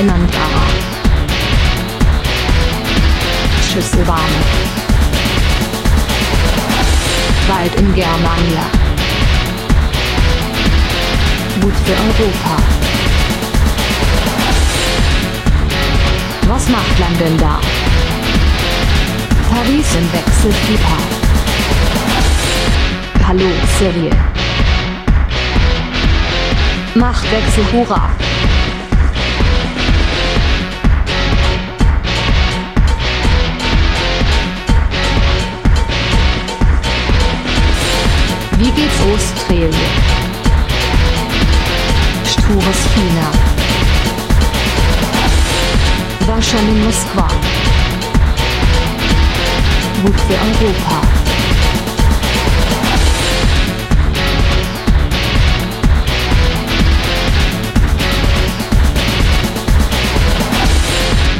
erinnern daran. Schüsselbahn. Wald in Germania. Gut für Europa. Was macht London da? Paris im Wechsel FIFA. Hallo, Serie. Machtwechsel, hurra! Australien? Stures China. In Moskwa. Gut für Europa.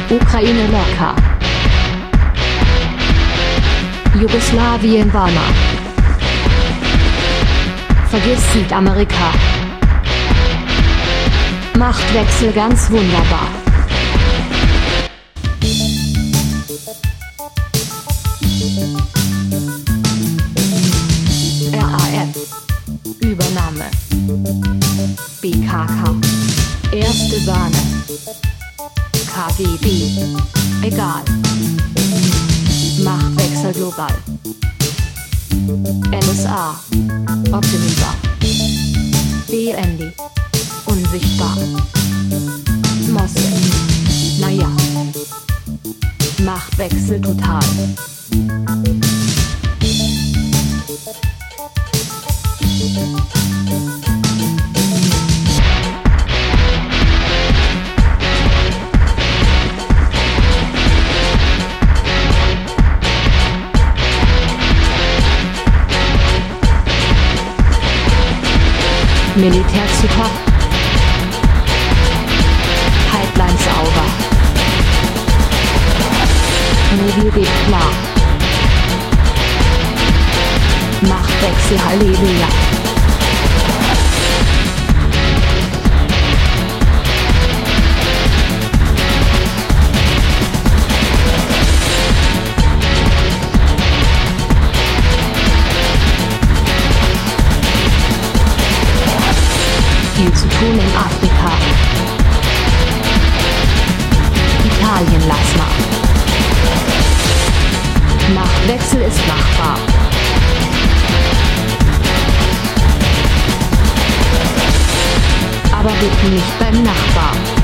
Ukraine locker. Jugoslawien Warner. Vergiss Südamerika. Machtwechsel ganz wunderbar. RAF. Übernahme. BKK. Erste Sahne. KGB. Egal. Machtwechsel global. NSA. Optimisar. BND. Unsichtbar. Moskau. Naja. Machtwechsel total. Militär zu top. Pipeline sauber. Mobil geht klar. Machtwechsel Halleluja. Viel zu tun in Afrika. Italien lass mal. Machtwechsel ist machbar. Aber bitte nicht beim Nachbar.